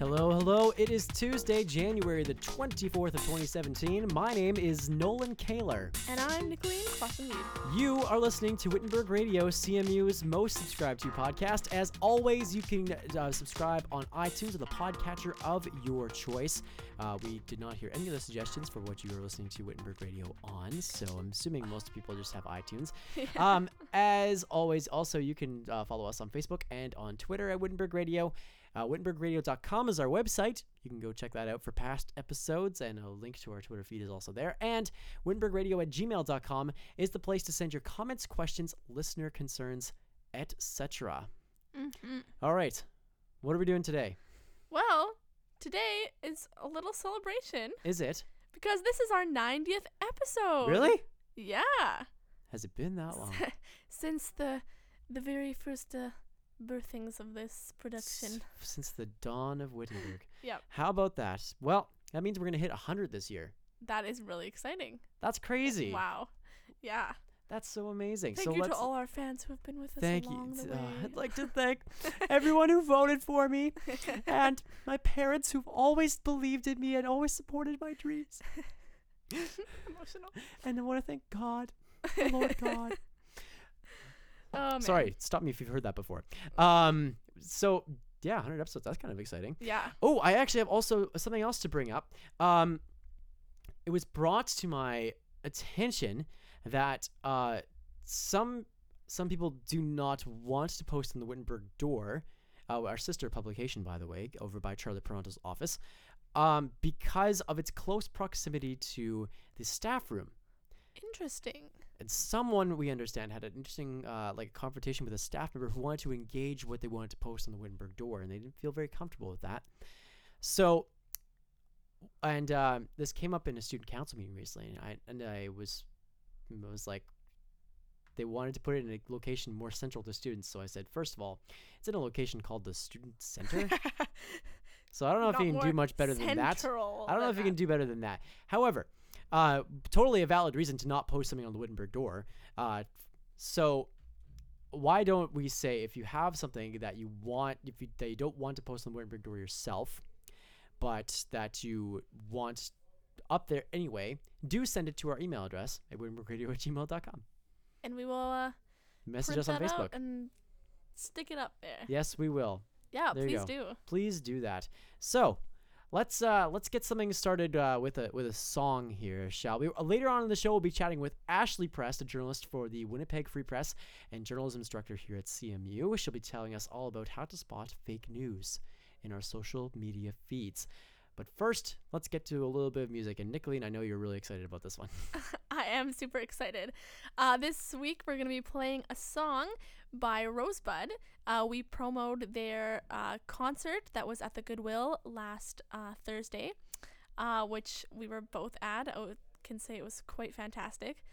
Hello, hello. It is Tuesday, January the 24th of 2017. My name is Nolan Kaler. And I'm Nicolien Clausen You are listening to Wittenberg Radio, CMU's most subscribed to podcast. As always, you can uh, subscribe on iTunes or the podcatcher of your choice. Uh, we did not hear any of the suggestions for what you are listening to Wittenberg Radio on, so I'm assuming most people just have iTunes. Um, as always, also you can uh, follow us on Facebook and on Twitter at Wittenberg Radio. Uh, WittenbergRadio.com is our website. You can go check that out for past episodes, and a link to our Twitter feed is also there. And WittenbergRadio at gmail.com is the place to send your comments, questions, listener concerns, etc. Mhm. All right. What are we doing today? Well, today is a little celebration Is it? because this is our 90th episode. Really? Yeah. Has it been that long? Since the the very first uh, birthings of this production. S- Since the dawn of Wittenberg. Yep. How about that? Well, that means we're going to hit 100 this year. That is really exciting. That's crazy. Wow. Yeah. That's so amazing. Thank so you to all our fans who have been with us Thank you. along the Uh, way. I'd like to thank everyone who voted for me and my parents who've always believed in me and always supported my dreams. Emotional. And I want to thank God, Lord God. Oh man. Sorry, stop me if you've heard that before. Um, so yeah, 100 episodes. That's kind of exciting. Yeah. Oh, I actually have also something else to bring up. Um, it was brought to my attention that uh, some some people do not want to post in the Wittenberg Door, uh, our sister publication, by the way, over by Charlie Peranto's office, um, because of its close proximity to the staff room. Interesting. And someone we understand had an interesting uh, like a confrontation with a staff member who wanted to engage what they wanted to post on the Wittenberg door, and they didn't feel very comfortable with that. So, and um, this came up in a student council meeting recently, and I and I was I was like, they wanted to put it in a location more central to students. So I said, first of all, it's in a location called the student center. so I don't know if you can do much better than that. I don't know if you can do better than that. However, uh, totally a valid reason to not post something on the Wittenberg door. Uh, so why don't we say if you have something that you want, if you, that you don't want to post on the Wittenberg door yourself, but that you want up there anyway, do send it to our email address at wittenbergradio at gmail.com. And we will uh, Message us on Facebook. and stick it up there. Yes, we will. Yeah, There please do. please do that. So, let's uh let's get something started uh, with a with a song here, shall we? Uh, Later on in the show, we'll be chatting with Ashley Prest, a journalist for the Winnipeg Free Press and journalism instructor here at CMU. She'll be telling us all about how to spot fake news in our social media feeds. But first, let's get to a little bit of music. And Nicolien, I know you're really excited about this one. I am super excited. Uh, this week we're going to be playing a song by Rosebud. Uh, we promoted their uh, concert that was at the Goodwill last uh, Thursday, uh, which we were both at. I can say it was quite fantastic.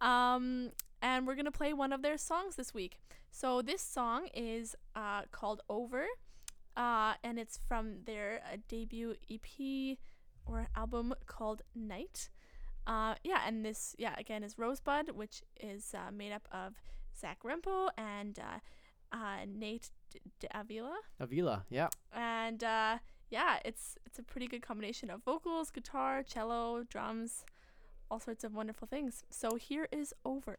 Um, and we're going to play one of their songs this week. So this song is uh, called Over, uh, and it's from their uh, debut EP or album called Night. Uh, yeah, and this, yeah, again, is Rosebud, which is uh, made up of Zach Rempel and uh, uh, Nate D- D- Avila. Avila, yeah. And uh, yeah, it's it's a pretty good combination of vocals, guitar, cello, drums, all sorts of wonderful things. So here is Over.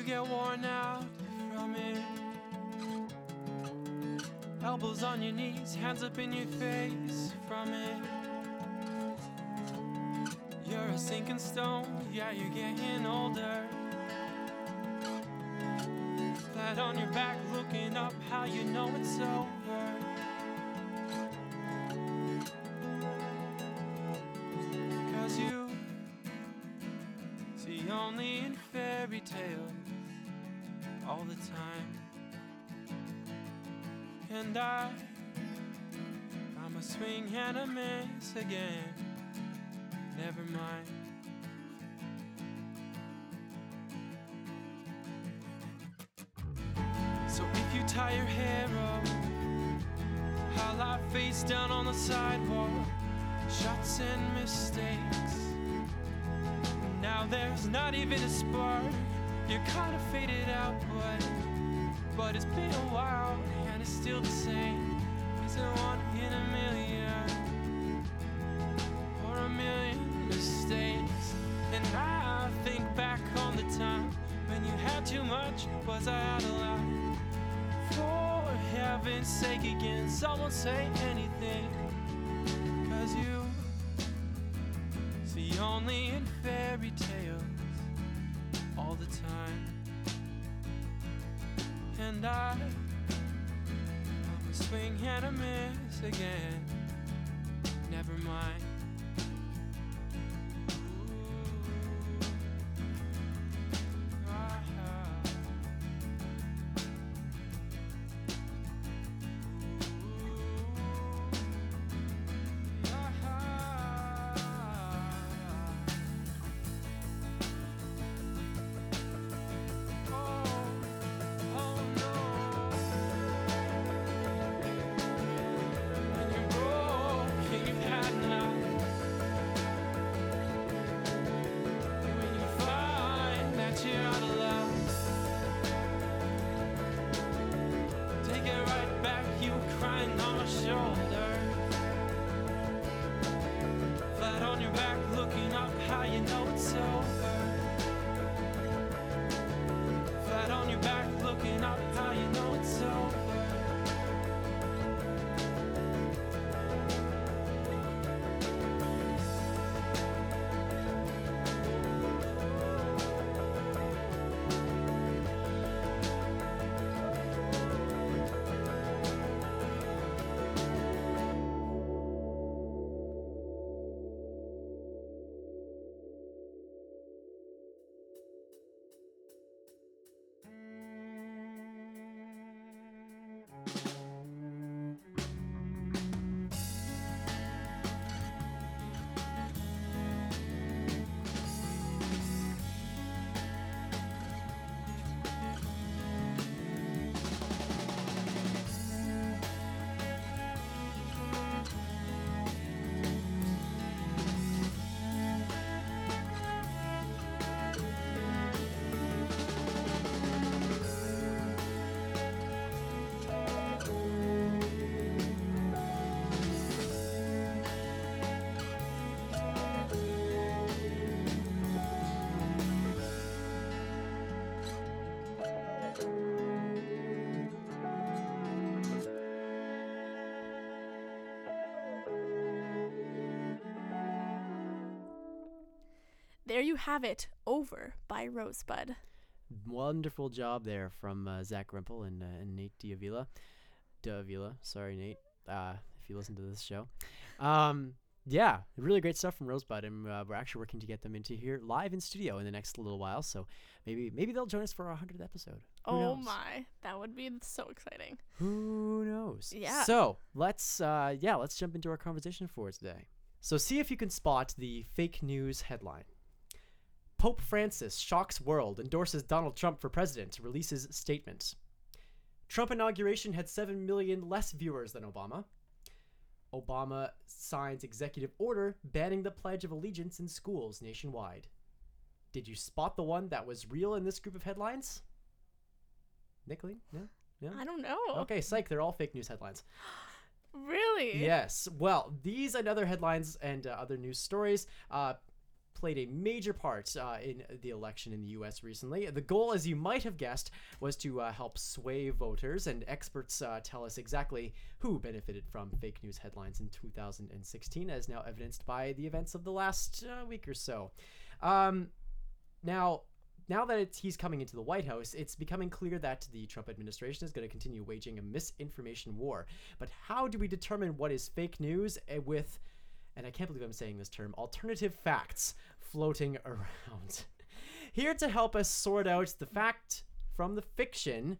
You get worn out from it. Elbows on your knees, hands up in your face from it. You're a sinking stone, yeah, you're getting older. Flat on your back, looking up, how you know it's over. Cause you see only in fairy tales all the time. And I, I'm a swing and a miss again. Never mind. So if you tie your hair up how I face down on the sidewalk, shots and mistakes. There's not even a spark. You're kind of faded out, but but it's been a while and it's still the same. Is it one in a million or a million mistakes? And I think back on the time when you had too much. Was I out of line? For heaven's sake, again, someone say anything. And I, swing and a miss again. Never mind. There you have it, Over by Rosebud. Wonderful job there from uh, Zach Rempel and, uh, and Nate Diavila. Davila, sorry, Nate, uh, if you listen to this show. Um, yeah, really great stuff from Rosebud, and uh, we're actually working to get them into here live in studio in the next little while. So maybe maybe they'll join us for our hundredth episode. Who oh knows? my, that would be so exciting. Who knows? Yeah. So let's uh, yeah, let's jump into our conversation for today. So see if you can spot the fake news headline. Pope Francis shocks world, endorses Donald Trump for president, releases statement. Trump inauguration had 7 million less viewers than Obama. Obama signs executive order banning the Pledge of Allegiance in schools nationwide. Did you spot the one that was real in this group of headlines? Nicolien? No? No? I don't know. Okay, psych, they're all fake news headlines. Really? Yes. Well, these and other headlines and uh, other news stories uh, played a major part uh, in the election in the U.S. recently. The goal, as you might have guessed, was to uh, help sway voters, and experts uh, tell us exactly who benefited from fake news headlines in 2016, as now evidenced by the events of the last uh, week or so. Um, now, now that he's coming into the White House, it's becoming clear that the Trump administration is going to continue waging a misinformation war. But how do we determine what is fake news uh, with, and I can't believe I'm saying this term, alternative facts floating around? Here to help us sort out the fact from the fiction,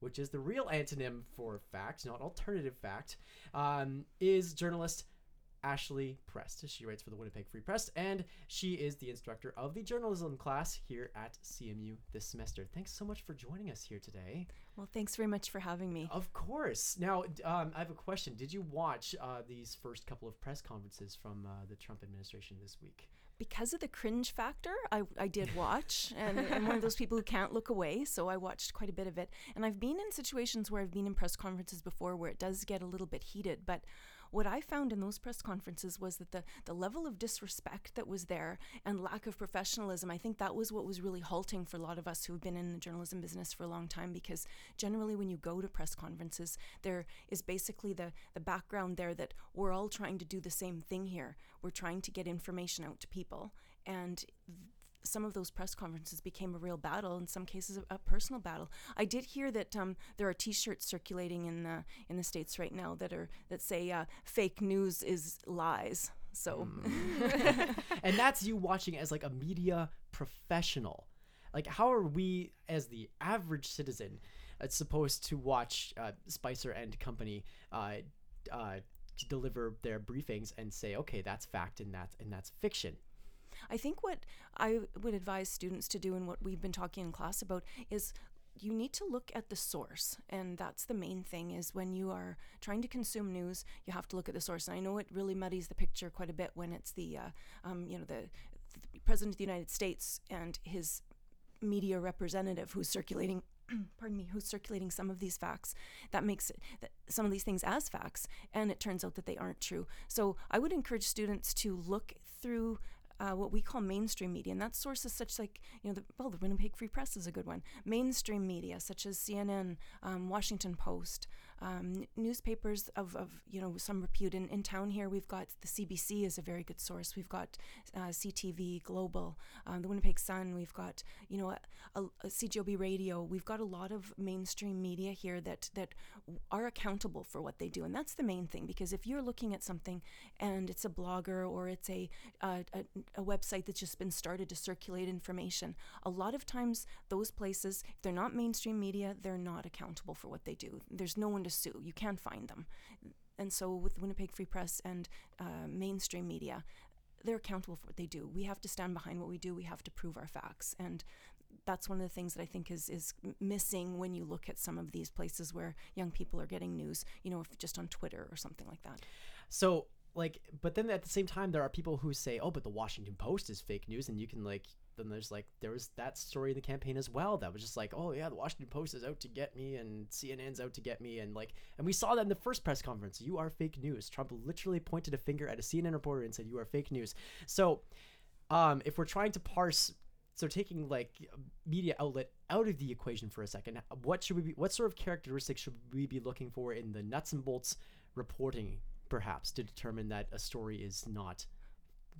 which is the real antonym for fact, not alternative fact, um, is journalist Ashley Prest. She writes for the Winnipeg Free Press, and she is the instructor of the journalism class here at CMU this semester. Thanks so much for joining us here today. Well, thanks very much for having me. Of course. Now, um, I have a question. Did you watch uh, these first couple of press conferences from uh, the Trump administration this week? Because of the cringe factor, I, I did watch, and I'm one of those people who can't look away, so I watched quite a bit of it. And I've been in situations where I've been in press conferences before where it does get a little bit heated, but what I found in those press conferences was that the, the level of disrespect that was there and lack of professionalism, I think that was what was really halting for a lot of us who've been in the journalism business for a long time because generally when you go to press conferences, there is basically the, the background there that we're all trying to do the same thing here. We're trying to get information out to people. And th- some of those press conferences became a real battle. In some cases, a, a personal battle. I did hear that um, there are T-shirts circulating in the in the states right now that are that say uh, "fake news is lies." So, and that's you watching as like a media professional. Like, how are we, as the average citizen, uh, supposed to watch uh, Spicer and Company uh, uh, deliver their briefings and say, okay, that's fact and that's and that's fiction? I think what I would advise students to do and what we've been talking in class about is you need to look at the source and that's the main thing is when you are trying to consume news you have to look at the source. And i know it really muddies the picture quite a bit when it's the uh, um, you know the, the president of the united states and his media representative who's circulating pardon me who's circulating some of these facts that makes it that some of these things as facts and it turns out that they aren't true. So i would encourage students to look through uh, what we call mainstream media, and that's sources such like you know, the, well, the Winnipeg Free Press is a good one. Mainstream media such as CNN, um, Washington Post, um, newspapers of, of you know some repute. In, in town here, we've got the CBC is a very good source. We've got uh, CTV Global, um, the Winnipeg Sun. We've got you know a, a, a CJOB Radio. We've got a lot of mainstream media here that that are accountable for what they do, and that's the main thing. Because if you're looking at something and it's a blogger or it's a, uh, a a website that's just been started to circulate information. A lot of times, those places, if they're not mainstream media, they're not accountable for what they do. There's no one to sue. You can't find them. And so, with Winnipeg Free Press and uh, mainstream media, they're accountable for what they do. We have to stand behind what we do. We have to prove our facts. And that's one of the things that I think is is missing when you look at some of these places where young people are getting news, you know, just on Twitter or something like that. So, like, but then at the same time, there are people who say, oh, but the Washington Post is fake news, and you can like. Then there's like there was that story in the campaign as well that was just like oh yeah the Washington Post is out to get me and CNN's out to get me and like and we saw that in the first press conference you are fake news Trump literally pointed a finger at a CNN reporter and said you are fake news so um if we're trying to parse so taking like media outlet out of the equation for a second what should we be what sort of characteristics should we be looking for in the nuts and bolts reporting perhaps to determine that a story is not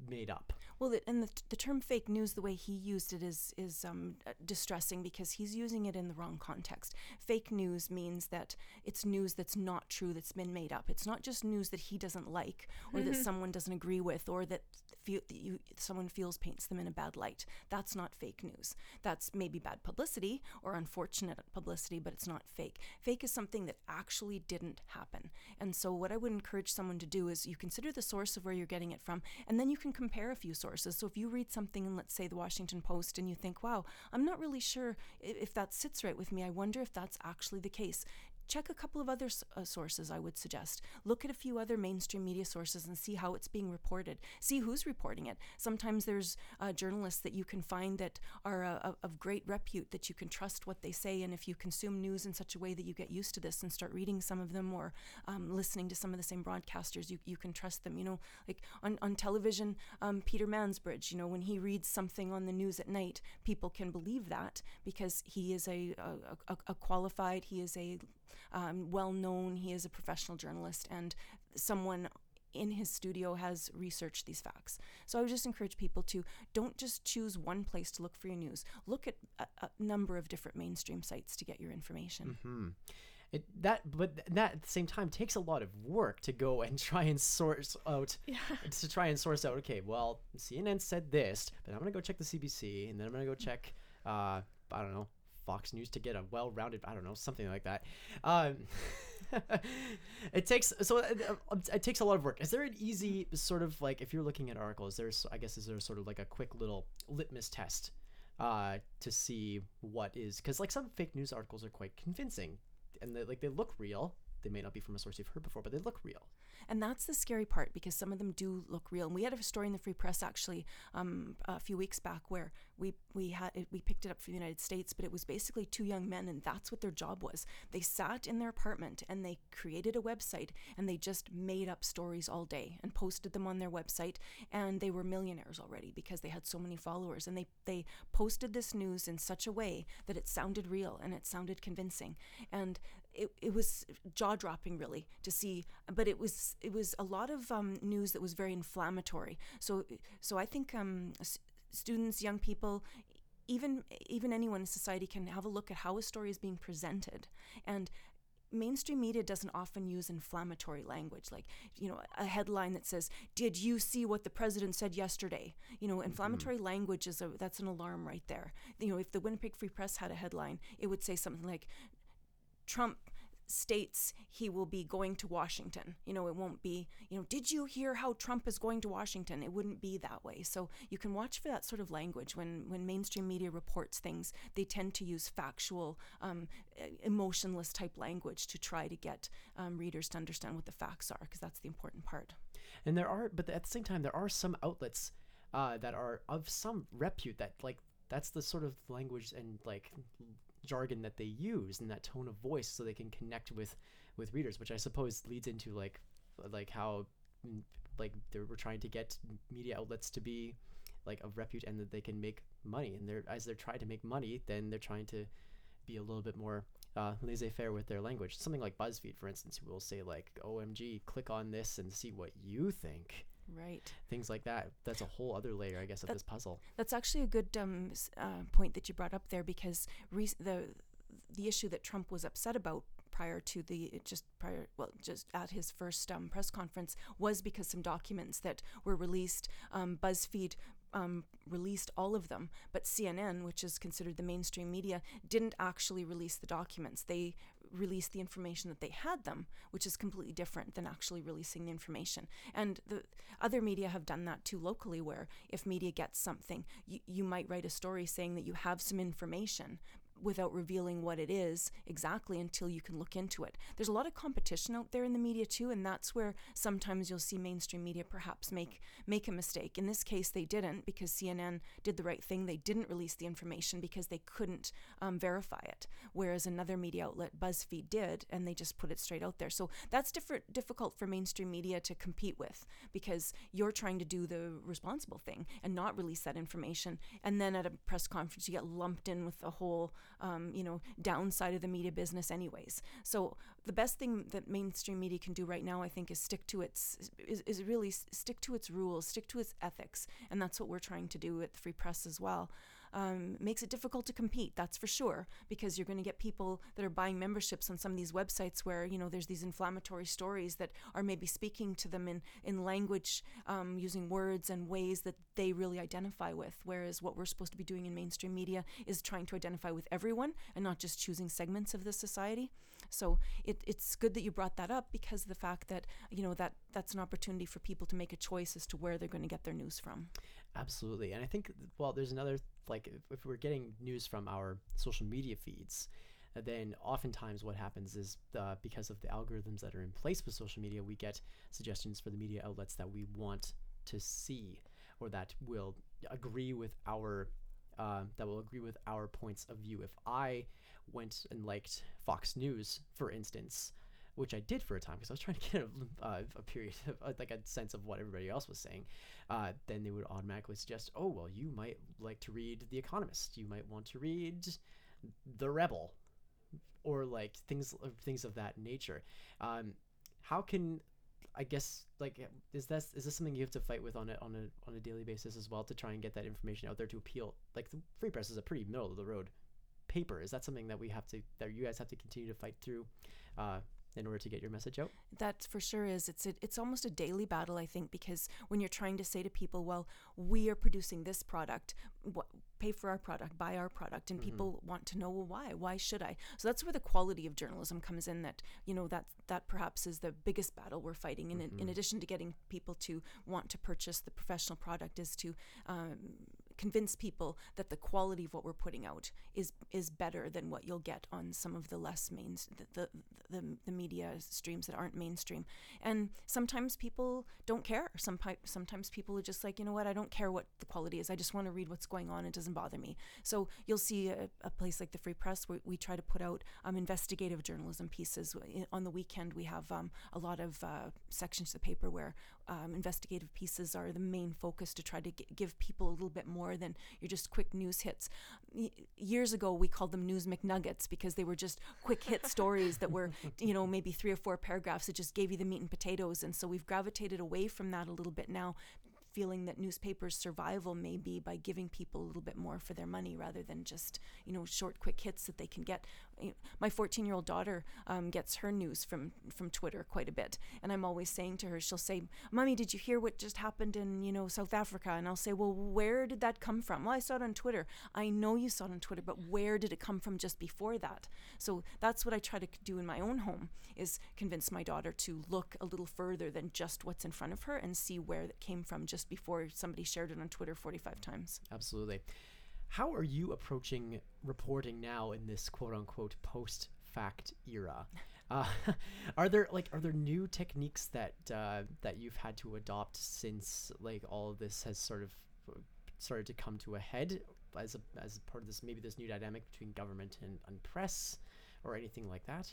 made up Well, the, and the, the term fake news, the way he used it, is is um, distressing because he's using it in the wrong context. Fake news means that it's news that's not true, that's been made up. It's not just news that he doesn't like or that someone doesn't agree with or that you someone feels paints them in a bad light. That's not fake news. That's maybe bad publicity or unfortunate publicity, but it's not fake. Fake is something that actually didn't happen. And so, what I would encourage someone to do is you consider the source of where you're getting it from, and then you can compare a few sources. So, if you read something in, let's say, the Washington Post, and you think, wow, I'm not really sure if that sits right with me, I wonder if that's actually the case. Check a couple of other uh, sources, I would suggest. Look at a few other mainstream media sources and see how it's being reported. See who's reporting it. Sometimes there's uh, journalists that you can find that are uh, of- great repute, that you can trust what they say. And if you consume news in such a way that you get used to this and start reading some of them or um, listening to some of the same broadcasters, you, you can trust them. You know, like on, on television, um, Peter Mansbridge, you know, when he reads something on the news at night, people can believe that because he is a, a, a, a qualified, he is a um, well known, he is a professional journalist, and someone in his studio has researched these facts. So I would just encourage people to don't just choose one place to look for your news. Look at a, a number of different mainstream sites to get your information. Hmm. It, that, but that at the same time takes a lot of work to go and try and source out, Yeah. to try and source out. Okay, well, CNN said this, but I'm gonna go check the CBC, and then I'm gonna go check, uh, I don't know, Fox News to get a well-rounded, I don't know, something like that. Um, it takes so it, uh, it takes a lot of work. Is there an easy sort of like if you're looking at articles? There's I guess is there sort of like a quick little litmus test uh, to see what is because like some fake news articles are quite convincing and they, like they look real. They may not be from a source you've heard before, but they look real. And that's the scary part because some of them do look real. And we had a story in the Free Press actually um, a few weeks back where we we had it, we picked it up from the United States, but it was basically two young men, and that's what their job was. They sat in their apartment and they created a website and they just made up stories all day and posted them on their website. And they were millionaires already because they had so many followers. And they they posted this news in such a way that it sounded real and it sounded convincing. And it, it was jaw dropping really to see but it was it was a lot of um, news that was very inflammatory. So so I think um, s- students young people even even anyone in society can have a look at how a story is being presented. And mainstream media doesn't often use inflammatory language like you know a headline that says did you see what the president said yesterday? You know inflammatory mm-hmm. language is a that's an alarm right there. You know if the winnipeg free press had a headline it would say something like Trump states he will be going to Washington. You know, it won't be, you know, did you hear how Trump is going to Washington? It wouldn't be that way. So you can watch for that sort of language when, when mainstream media reports things. They tend to use factual, um, emotionless type language to try to get um, readers to understand what the facts are, because that's the important part. And there are, but at the same time, there are some outlets uh, that are of some repute that, like, that's the sort of language and like jargon that they use and that tone of voice so they can connect with with readers which i suppose leads into like like how mm, like they we're trying to get media outlets to be like of repute and that they can make money. And they're as they're trying to make money then they're trying to be a little bit more uh, laissez-faire with their language. Something like buzzfeed for instance who will say like omg click on this and see what you think Right. Things like that. That's a whole other layer, I guess, of that, this puzzle. That's actually a good um, uh, point that you brought up there because re- the the issue that Trump was upset about prior to the just prior well just at his first um, press conference was because some documents that were released um, buzzfeed um, released all of them, but CNN, which is considered the mainstream media, didn't actually release the documents. They released the information that they had them, which is completely different than actually releasing the information. And the other media have done that too locally, where if media gets something, you, you might write a story saying that you have some information, without revealing what it is exactly until you can look into it. There's a lot of competition out there in the media too, and that's where sometimes you'll see mainstream media perhaps make make a mistake. In this case, they didn't because CNN did the right thing. They didn't release the information because they couldn't um, verify it, whereas another media outlet, BuzzFeed, did, and they just put it straight out there. So that's different, difficult for mainstream media to compete with because you're trying to do the responsible thing and not release that information, and then at a press conference you get lumped in with a whole um, you know, downside of the media business, anyways. So the best thing that mainstream media can do right now, I think, is stick to its is, is really stick to its rules, stick to its ethics, and that's what we're trying to do at the Free Press as well um, makes it difficult to compete. That's for sure, because you're going to get people that are buying memberships on some of these websites where you know there's these inflammatory stories that are maybe speaking to them in in language um, using words and ways that they really identify with. Whereas what we're supposed to be doing in mainstream media is trying to identify with everyone and not just choosing segments of the society. So it, it's good that you brought that up because the fact that you know that that's an opportunity for people to make a choice as to where they're going to get their news from. Absolutely, and I think well, there's another like if, if we're getting news from our social media feeds, uh, then oftentimes what happens is uh, because of the algorithms that are in place with social media, we get suggestions for the media outlets that we want to see or that will agree with our uh, that will agree with our points of view. If I went and liked Fox News, for instance, which I did for a time because I was trying to get a, uh, a period of uh, like a sense of what everybody else was saying. Uh, then they would automatically suggest, oh well, you might like to read The Economist. You might want to read The Rebel, or like things things of that nature. Um, how can I guess like is this is this something you have to fight with on a on a on a daily basis as well to try and get that information out there to appeal? Like the free press is a pretty middle of the road paper. Is that something that we have to that you guys have to continue to fight through? Uh, in order to get your message out? That for sure is. It's a, it's almost a daily battle, I think, because when you're trying to say to people, "Well, we are producing this product, what, pay for our product, buy our product," and people want to know, "Well, why? Why should I?" So that's where the quality of journalism comes in. That you know that that perhaps is the biggest battle we're fighting. In in addition to getting people to want to purchase the professional product, is to um, convince people that the quality of what we're putting out is is better than what you'll get on some of the less main the the, the, the media streams that aren't mainstream. And sometimes people don't care. Some sometimes people are just like you know what? I don't care what the quality is. I just want to read what's going on. It doesn't bother me. So you'll see a, a place like the Free Press where we try to put out um, investigative journalism pieces. On the weekend we have um, a lot of uh, sections of the paper where um, investigative pieces are the main focus to try to g- give people a little bit more than your just quick news hits. Years ago, we called them news McNuggets because they were just quick hit stories that were, you know, maybe three or four paragraphs that just gave you the meat and potatoes. And so we've gravitated away from that a little bit now feeling that newspapers survival may be by giving people a little bit more for their money rather than just you know short quick hits that they can get. My 14 year old daughter um, gets her news from from twitter quite a bit and i'm always saying to her she'll say mommy did you hear what just happened in you know south africa? And i'll say well where did that come from? Well i saw it on twitter. I know you saw it on twitter but where did it come from just before that? So that's what i try to do in my own home is convince my daughter to look a little further than just what's in front of her and see where that came from just before somebody shared it on twitter 45 times Absolutely. How are you approaching reporting now in this quote unquote post fact era? Uh, are there like are there new techniques that uh, that you've had to adopt since like all of this has sort of started to come to a head as a as part of this maybe this new dynamic between government and, and press or anything like that?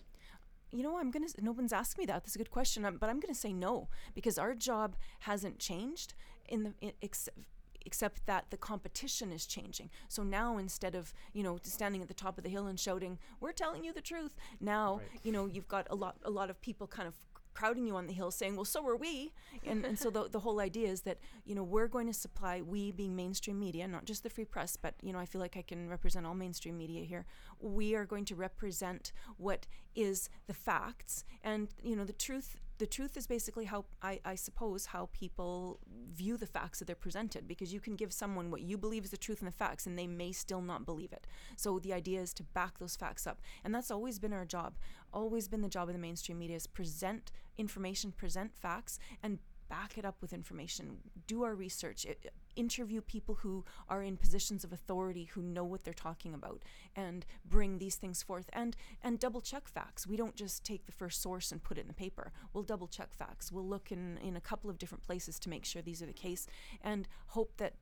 You know, I'm gonna. No one's asked me that. That's a good question, um, but I'm gonna say no because our job hasn't changed in the in, except except that the competition is changing. So now instead of you know standing at the top of the hill and shouting, "We're telling you the truth," now Right. you know you've got a lot a lot of people kind of crowding you on the hill saying well so are we. And, and so the, the whole idea is that you know we're going to supply we being mainstream media not just the free press but you know i feel like i can represent all mainstream media here we are going to represent what is the facts and you know the truth the truth is basically how I, I suppose how people view the facts that they're presented because you can give someone what you believe is the truth and the facts and they may still not believe it. So the idea is to back those facts up and that's always been our job. Always been the job of the mainstream media is present information present facts and back it up with information do our research i- interview people who are in positions of authority who know what they're talking about and bring these things forth and and double check facts. We don't just take the first source and put it in the paper. We'll double check facts. We'll look in in a couple of different places to make sure these are the case and hope that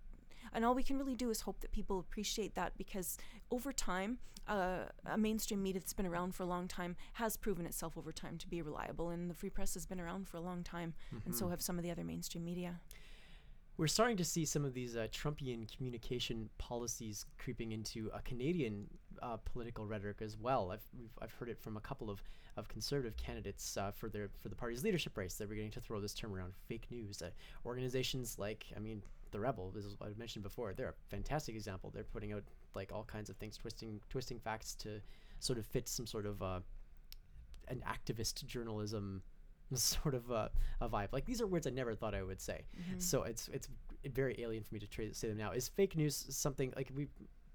and all we can really do is hope that people appreciate that because over time, uh, a mainstream media that's been around for a long time has proven itself over time to be reliable. And the free press has been around for a long time, and so have some of the other mainstream media. We're starting to see some of these uh, Trumpian communication policies creeping into a Canadian uh, political rhetoric as well. I've I've heard it from a couple of, of conservative candidates uh, for their for the party's leadership race. They're beginning to throw this term around, fake news. Uh, organizations like, I mean, the Rebel. This is what I mentioned before. They're a fantastic example. They're putting out like all kinds of things, twisting twisting facts to sort of fit some sort of uh, an activist journalism sort of uh, a vibe. Like these are words I never thought I would say. So it's it's very alien for me to tra- say them now. Is fake news something like we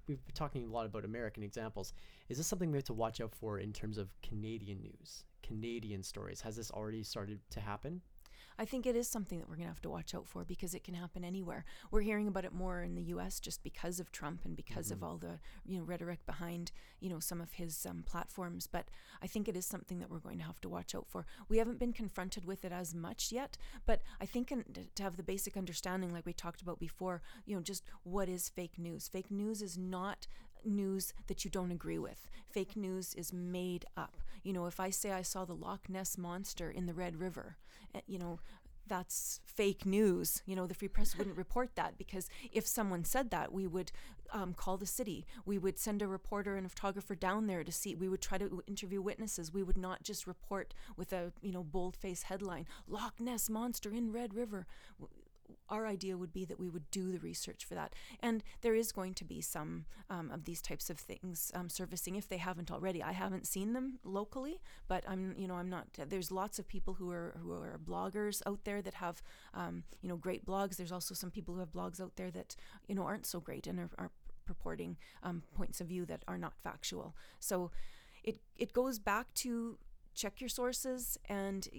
we've been talking a lot about American examples. Is this something we have to watch out for in terms of Canadian news, Canadian stories? Has this already started to happen? I think it is something that we're going to have to watch out for because it can happen anywhere. We're hearing about it more in the U.S. just because of Trump and because of all the you know rhetoric behind you know some of his um, platforms. But I think it is something that we're going to have to watch out for. We haven't been confronted with it as much yet, but I think in, to have the basic understanding, like we talked about before, you know, just what is fake news. Fake news is not news that you don't agree with. Fake news is made up. You know, if I say I saw the Loch Ness monster in the Red River, eh, you know, that's fake news. You know, the Free Press wouldn't report that because if someone said that, we would um, call the city. We would send a reporter and a photographer down there to see. We would try to interview witnesses. We would not just report with a you know bold face headline: Loch Ness monster in Red River. Our idea would be that we would do the research for that. And there is going to be some um, of these types of things um, surfacing if they haven't already. I haven't seen them locally, but I'm you know I'm not. There's lots of people who are who are bloggers out there that have um, you know great blogs. There's also some people who have blogs out there that you know aren't so great and are, are purporting um, points of view that are not factual. So it it goes back to check your sources and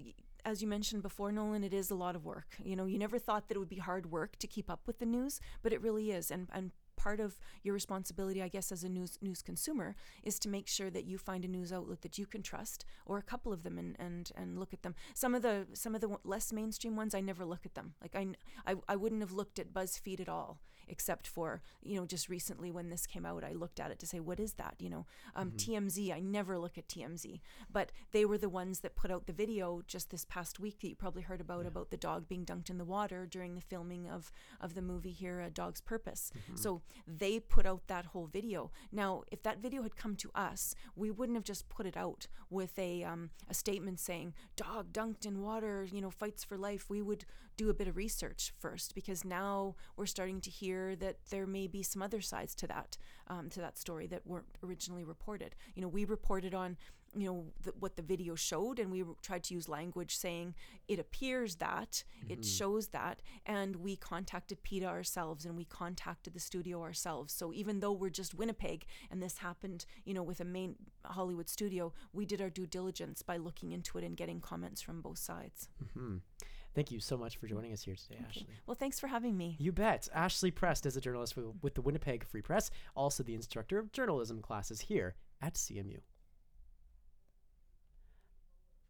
as you mentioned before Nolan it is a lot of work. You know you never thought that it would be hard work to keep up with the news but it really is. And and part of your responsibility I guess as a news news consumer is to make sure that you find a news outlet that you can trust or a couple of them and and and look at them. Some of the some of the less mainstream ones I never look at them. Like I I, I wouldn't have looked at BuzzFeed at all except for you know just recently when this came out i looked at it to say what is that? You know um, Mm-hmm. tmz i never look at tmz but they were the ones that put out the video just this past week that you probably heard about about the dog being dunked in the water during the filming of of the movie here a dog's purpose. Mm-hmm. so they put out that whole video. Now if that video had come to us we wouldn't have just put it out with a um, a statement saying dog dunked in water you know fights for life. We would do a bit of research first because now we're starting to hear that there may be some other sides to that um, to that story that weren't originally reported. You know, we reported on you know the, what the video showed and we tried to use language saying it appears that it shows that and we contacted PETA ourselves and we contacted the studio ourselves. So even though we're just Winnipeg and this happened you know with a main Hollywood studio we did our due diligence by looking into it and getting comments from both sides. Hmm Thank you so much for joining us here today, Okay. Ashley. well thanks for having me You bet. Ashley Prest is a journalist with, with the Winnipeg Free Press, also the instructor of journalism classes here at CMU.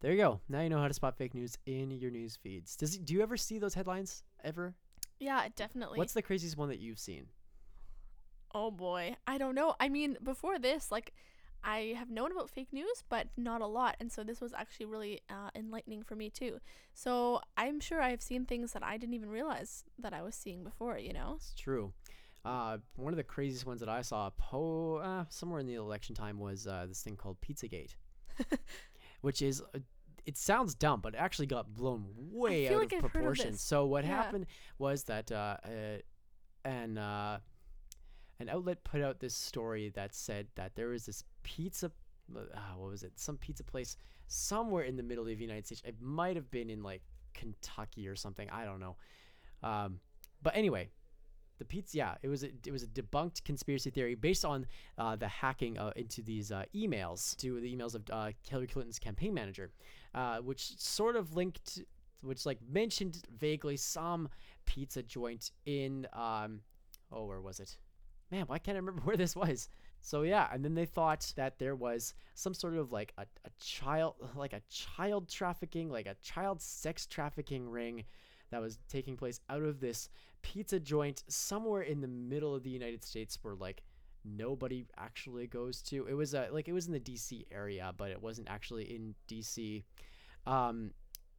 There you go. Now you know how to spot fake news in your news feeds. Does do you ever see those headlines ever? Yeah, definitely. What's the craziest one that you've seen? Oh boy. I don't know. I mean, before this, like, I have known about fake news, but not a lot. And so this was actually really uh, enlightening for me, too. So I'm sure I've seen things that I didn't even realize that I was seeing before, you know? It's true. Uh, one of the craziest ones that I saw po- uh, somewhere in the election time was uh, this thing called Pizzagate, which is uh, it sounds dumb, but it actually got blown way out like of I've heard of proportion. So what Yeah. happened was that uh, uh, an uh, an outlet put out this story that said that there was this pizza. Uh, what was it? Some pizza place somewhere in the middle of the United States. It might have been in like Kentucky or something. I don't know. Um, but anyway, the pizza yeah it was a, it was a debunked conspiracy theory based on uh, the hacking uh, into these uh, emails to the emails of uh, Hillary Clinton's campaign manager uh, which sort of linked which like mentioned vaguely some pizza joint in um oh where was it man why can't I remember where this was so yeah and then they thought that there was some sort of like a, a child like a child trafficking like a child sex trafficking ring that was taking place out of this pizza joint somewhere in the middle of the United States where like nobody actually goes to. It was uh, like it was in the DC area, but it wasn't actually in DC. Um,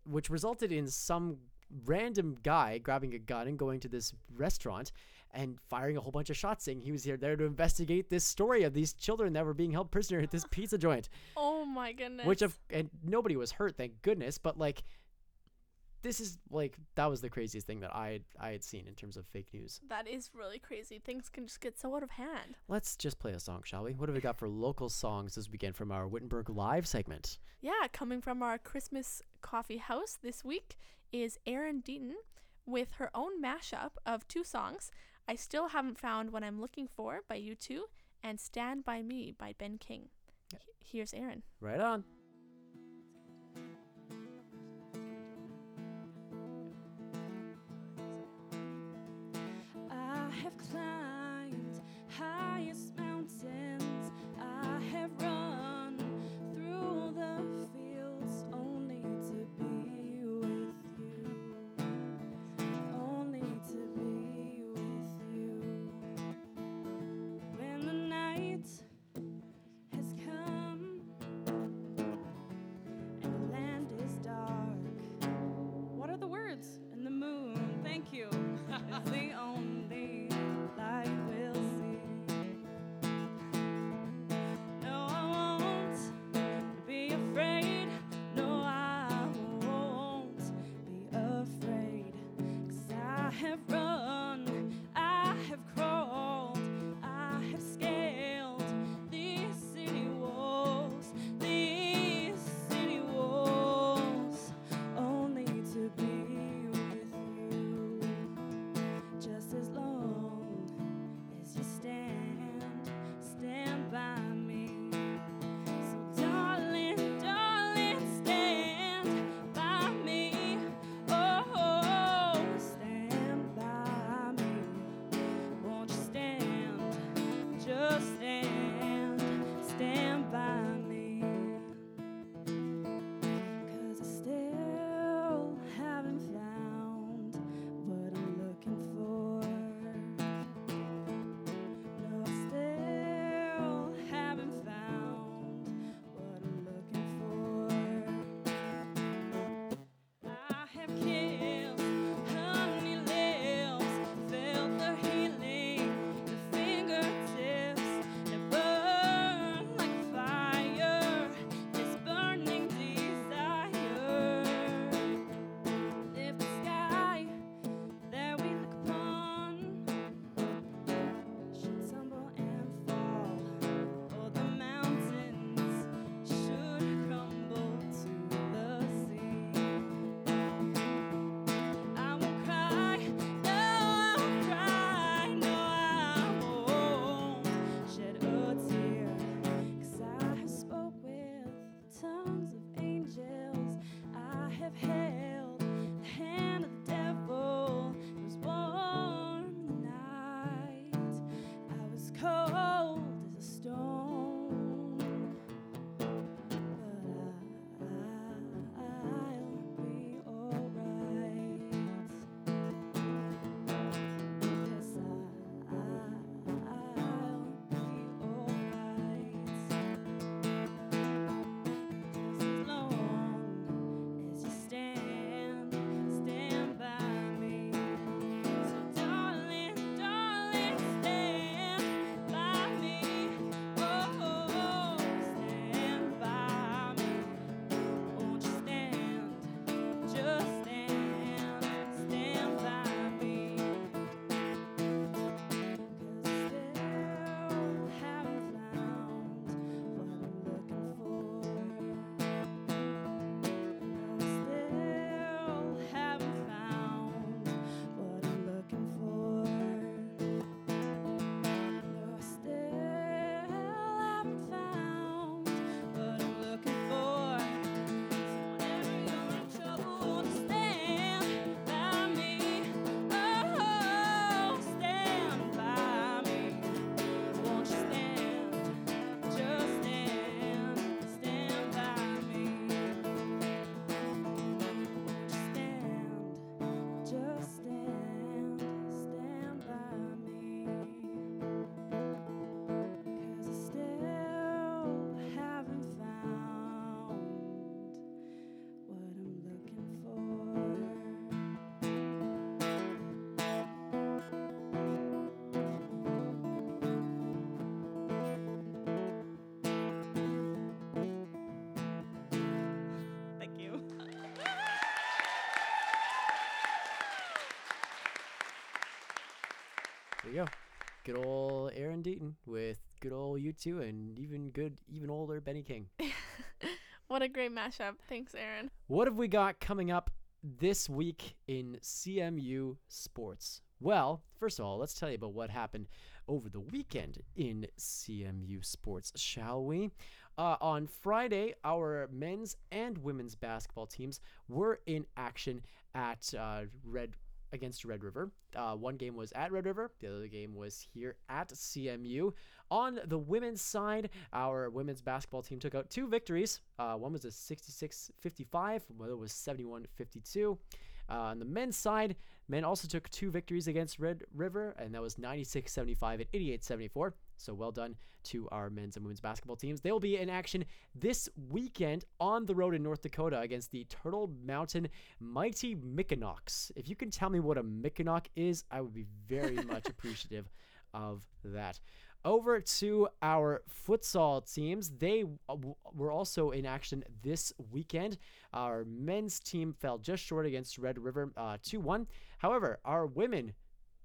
which resulted in some random guy grabbing a gun and going to this restaurant and firing a whole bunch of shots saying he was here there to investigate this story of these children that were being held prisoner at this pizza joint Oh my goodness. which of and nobody was hurt thank goodness but like this is like that was the craziest thing that i had, i had seen in terms of fake news That is really crazy. Things can just get so out of hand. let's just play a song shall we what have we got for local songs this weekend from our wittenberg live segment Yeah, coming from our Christmas coffee house this week is Erin Deighton with her own mashup of two songs. I still haven't found what I'm looking for by U2 and Stand by Me by Ben King. H- Here's Erin. right on I have climbed Good old Erin Deighton with good old U2 and even good, even older Benny King. What a great mashup. Thanks, Aaron. What have we got coming up this week in CMU sports? Well, first of all, let's tell you about what happened over the weekend in CMU sports, shall we? Uh, on Friday, our men's and women's basketball teams were in action at uh, Red against Red River. Uh, one game was at Red River, the other game was here at CMU. On the women's side, our women's basketball team took out two victories. Uh, one was a 66 55, the other was 71 52. Uh, on the men's side, men also took two victories against Red River, and that was 96 75 and 88 74. So well done to our men's and women's basketball teams. They will be in action this weekend on the road in North Dakota against the Turtle Mountain Mighty Mikinocks. If you can tell me what a Mikinock is, I would be very much appreciative of that. Over to our futsal teams. They uh, w- were also in action this weekend. Our men's team fell just short against Red River uh, 2 1. However, our women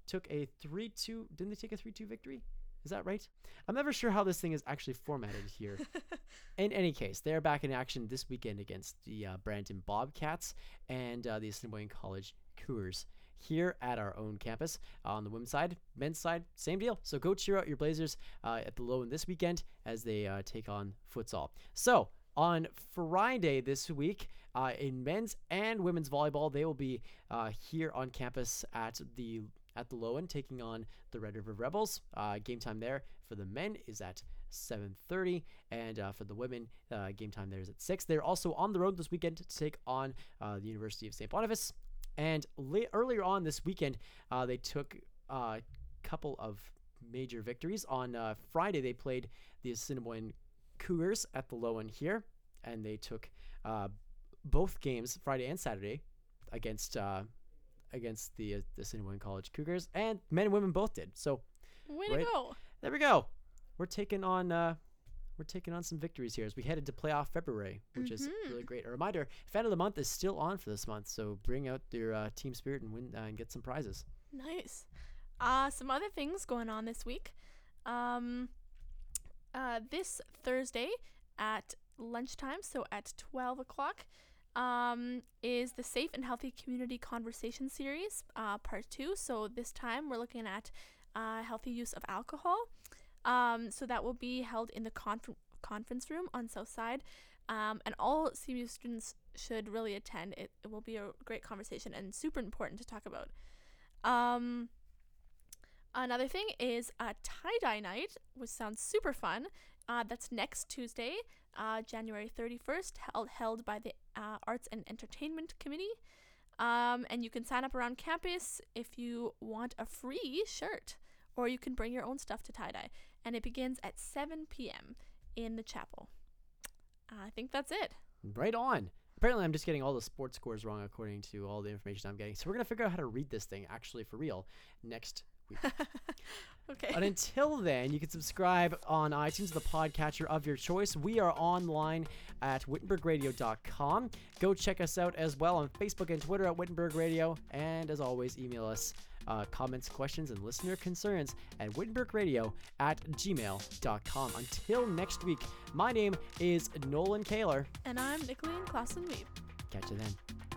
took a 3 2. Didn't they take a 3 2 victory? Is that right? I'm never sure how this thing is actually formatted here. in any case, they're back in action this weekend against the uh, Brandon Bobcats and uh, the Assiniboine College Cougars here at our own campus. Uh, on the women's side, men's side, same deal. So go cheer out your Blazers uh, at the Loewen this weekend as they uh, take on futsal. So on Friday this week, uh, in men's and women's volleyball, they will be uh, here on campus at the at the Loewen taking on the Red River Rebels. Uh, game time there for the men is at 7:30, and uh, for the women, uh, game time there is at six. They're also on the road this weekend to take on uh, the University of St. Boniface. And earlier on this weekend, uh, they took a couple of major victories. On uh, Friday, they played the Assiniboine Cougars at the Loewen here, and they took uh, both games Friday and Saturday against uh, against the uh, the Assiniboine College Cougars, and men and women both did. So Way Right. to go. there we go. We're taking on uh, we're taking on some victories here as we head into playoff February, which is really great. A reminder: Fan of the Month is still on for this month, so bring out your uh, team spirit and win uh, and get some prizes. Nice. Uh, some other things going on this week. Um, uh, this Thursday at lunchtime, so at 12 o'clock, um, is the Safe and Healthy Community Conversation Series, uh, part two. So this time we're looking at uh, healthy use of alcohol. Um, so that will be held in the confer- conference room on South Side. Um, and all CMU students should really attend. It, it will be a great conversation and super important to talk about. Um, another thing is a tie dye night, which sounds super fun. Uh, that's next Tuesday, uh, January 31st, held, held by the uh, Arts and Entertainment Committee. Um, and you can sign up around campus if you want a free shirt, or you can bring your own stuff to tie dye. And it begins at 7 p.m. in the chapel. I think that's it. Right on. Apparently, I'm just getting all the sports scores wrong according to all the information I'm getting. So we're gonna figure out how to read this thing actually for real next week. Okay. But until then, you can subscribe on iTunes, the podcatcher of your choice. We are online at wittenbergradio.com. Go check us out as well on Facebook and Twitter at Wittenberg Radio. And as always, email us uh, comments, questions, and listener concerns at wittenbergradio at gmail.com. Until next week, my name is Nolan Kaler. and I'm Nicolien Clausen Weeb. Catch you then.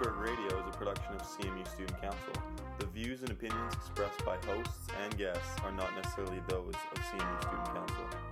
Wittenberg Radio is a production of CMU Student Council. The views and opinions expressed by hosts and guests are not necessarily those of CMU Student Council.